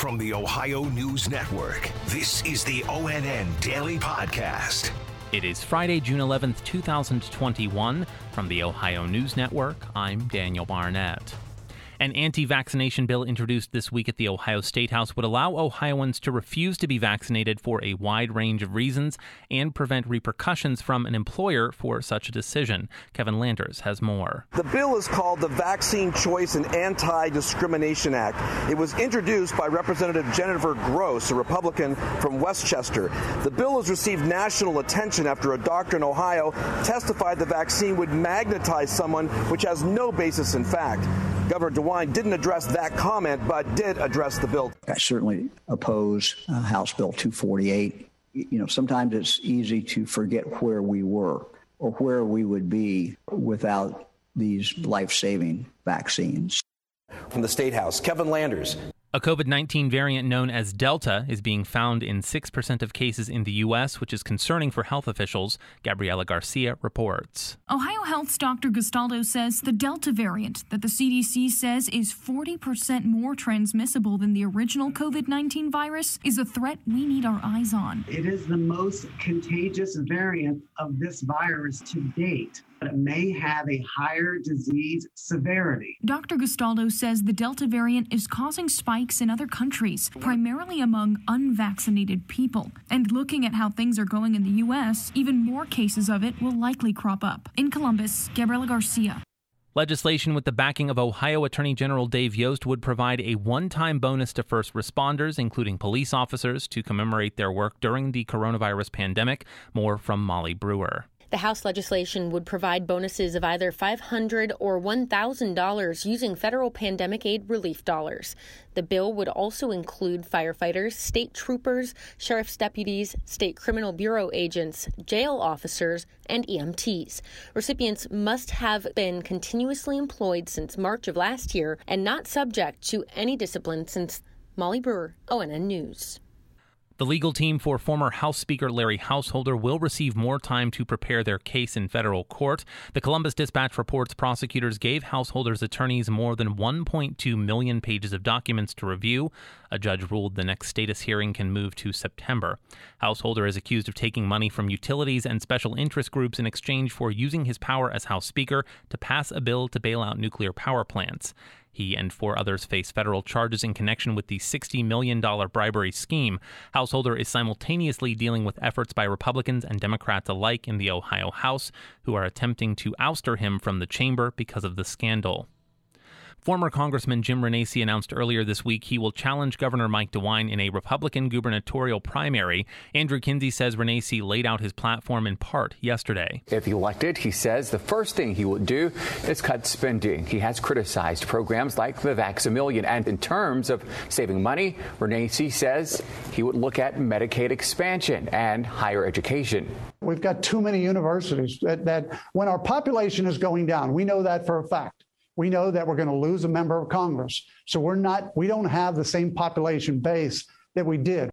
From the Ohio News Network, this is the ONN Daily Podcast. It is Friday, June 11th, 2021. From the Ohio News Network, I'm Daniel Barnett. An anti vaccination bill introduced this week at the Ohio State House would allow Ohioans to refuse to be vaccinated for a wide range of reasons and prevent repercussions from an employer for such a decision. Kevin Landers has more. The bill is called the Vaccine Choice and Anti Discrimination Act. It was introduced by Representative Jennifer Gross, a Republican from West Chester. The bill has received national attention after a doctor in Ohio testified the vaccine would magnetize someone, which has no basis in fact. Governor DeWine didn't address that comment, but did address the bill. I certainly oppose uh, House Bill 248. You know, sometimes it's easy to forget where we were or where we would be without these life saving vaccines. From the State House, Kevin Landers. A COVID 19 variant known as Delta is being found in 6% of cases in the U.S., which is concerning for health officials. Gabriela Garcia reports. OhioHealth's Dr. Gastaldo says the Delta variant, that the CDC says is 40% more transmissible than the original COVID 19 virus, is a threat we need our eyes on. It is the most contagious variant of this virus to date it may have a higher disease severity. Dr. Gastaldo says the Delta variant is causing spikes in other countries, primarily among unvaccinated people. And looking at how things are going in the U.S., even more cases of it will likely crop up. In Columbus, Gabriela Garcia. Legislation with the backing of Ohio Attorney General Dave Yost would provide a one time bonus to first responders, including police officers, to commemorate their work during the coronavirus pandemic. More from Molly Brewer. The House legislation would provide bonuses of either 500 or $1,000 using federal pandemic aid relief dollars. The bill would also include firefighters, state troopers, sheriff's deputies, state criminal bureau agents, jail officers, and EMTs. Recipients must have been continuously employed since March of last year and not subject to any discipline since Molly Brewer, ONN News. The legal team for former House Speaker Larry Householder will receive more time to prepare their case in federal court. The Columbus Dispatch reports prosecutors gave Householder's attorneys more than 1.2 million pages of documents to review. A judge ruled the next status hearing can move to September. Householder is accused of taking money from utilities and special interest groups in exchange for using his power as House Speaker to pass a bill to bail out nuclear power plants. He and four others face federal charges in connection with the $60 million bribery scheme. Householder is simultaneously dealing with efforts by Republicans and Democrats alike in the Ohio House who are attempting to ouster him from the chamber because of the scandal. Former Congressman Jim Renacci announced earlier this week he will challenge Governor Mike DeWine in a Republican gubernatorial primary. Andrew Kinsey says Renacci laid out his platform in part yesterday. If elected, he says the first thing he will do is cut spending. He has criticized programs like the Vax-A-Million. And in terms of saving money, Renacci says he would look at Medicaid expansion and higher education. We've got too many universities that, that when our population is going down, we know that for a fact we know that we're going to lose a member of Congress. So we're not, we don't have the same population base that we did.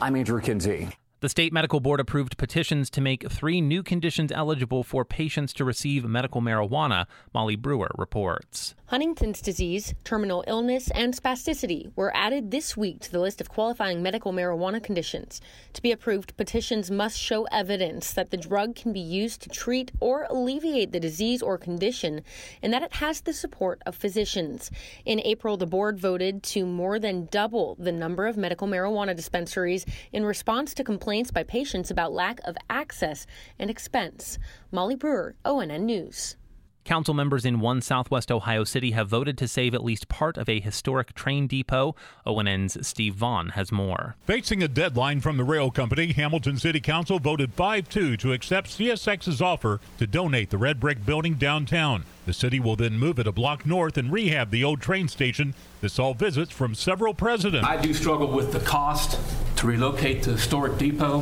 I'm Andrew Kinsey. The state medical board approved petitions to make three new conditions eligible for patients to receive medical marijuana, Molly Brewer reports. Huntington's disease, terminal illness, and spasticity were added this week to the list of qualifying medical marijuana conditions. To be approved, petitions must show evidence that the drug can be used to treat or alleviate the disease or condition and that it has the support of physicians. In April, the board voted to more than double the number of medical marijuana dispensaries in response to complaints complaints by patients about lack of access and expense. Molly Brewer, ONN News. Council members in one southwest Ohio city have voted to save at least part of a historic train depot. ONN's Steve Vaughn has more. Facing a deadline from the rail company, Hamilton City Council voted 5 2 to accept CSX's offer to donate the red brick building downtown. The city will then move it a block north and rehab the old train station. This all visits from several presidents. I do struggle with the cost to relocate the historic depot,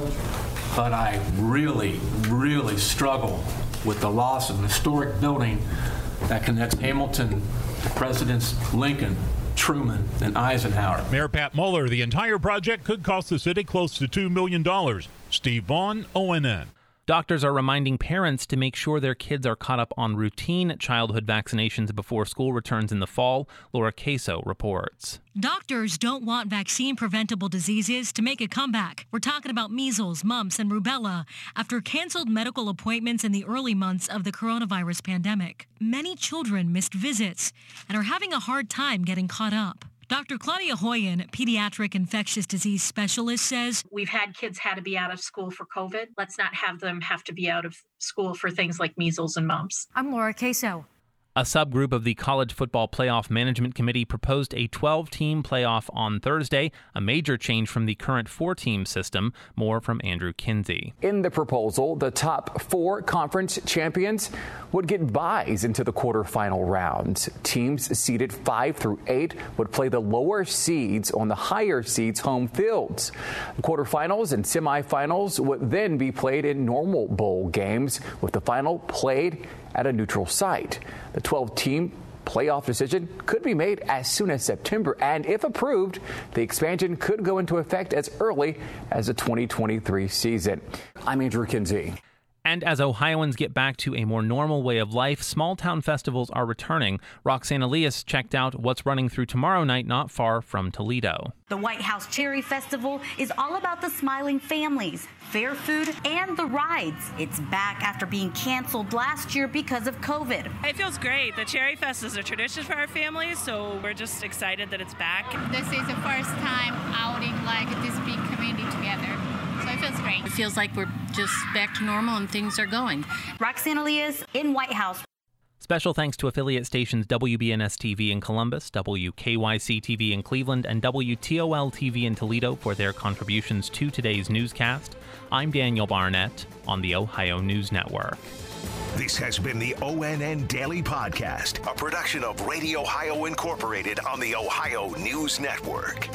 but I really, really struggle with the loss of an historic building that connects Hamilton to Presidents Lincoln, Truman, and Eisenhower. Mayor Pat Moeller, the entire project could cost the city close to $2 million. Steve Vaughn, ONN. Doctors are reminding parents to make sure their kids are caught up on routine childhood vaccinations before school returns in the fall. Laura Queso reports. Doctors don't want vaccine preventable diseases to make a comeback. We're talking about measles, mumps, and rubella after canceled medical appointments in the early months of the coronavirus pandemic. Many children missed visits and are having a hard time getting caught up. Dr. Claudia Hoyen, pediatric infectious disease specialist, says We've had kids had to be out of school for COVID. Let's not have them have to be out of school for things like measles and mumps. I'm Laura Queso. A subgroup of the College Football Playoff Management Committee proposed a 12 team playoff on Thursday, a major change from the current four team system. More from Andrew Kinsey. In the proposal, the top four conference champions would get byes into the quarterfinal rounds. Teams seeded five through eight would play the lower seeds on the higher seeds' home fields. The quarterfinals and semifinals would then be played in normal bowl games, with the final played at a neutral site. The 12 team playoff decision could be made as soon as September, and if approved, the expansion could go into effect as early as the 2023 season. I'm Andrew Kinsey. And as Ohioans get back to a more normal way of life, small town festivals are returning. Roxanne Elias checked out what's running through tomorrow night not far from Toledo. The Whitehouse Cherry Festival is all about the smiling families, fair food, and the rides. It's back after being canceled last year because of COVID. It feels great. The Cherry Fest is a tradition for our family, so we're just excited that it's back. This is the first time outing like this big community together. So it feels great. It feels like we're just back to normal and things are going. Roxanne Elias in Whitehouse. Special thanks to affiliate stations WBNS TV in Columbus, WKYC TV in Cleveland, and WTOL TV in Toledo for their contributions to today's newscast. I'm Daniel Barnett on the Ohio News Network. This has been the ONN Daily Podcast, a production of Radio Ohio Incorporated on the Ohio News Network.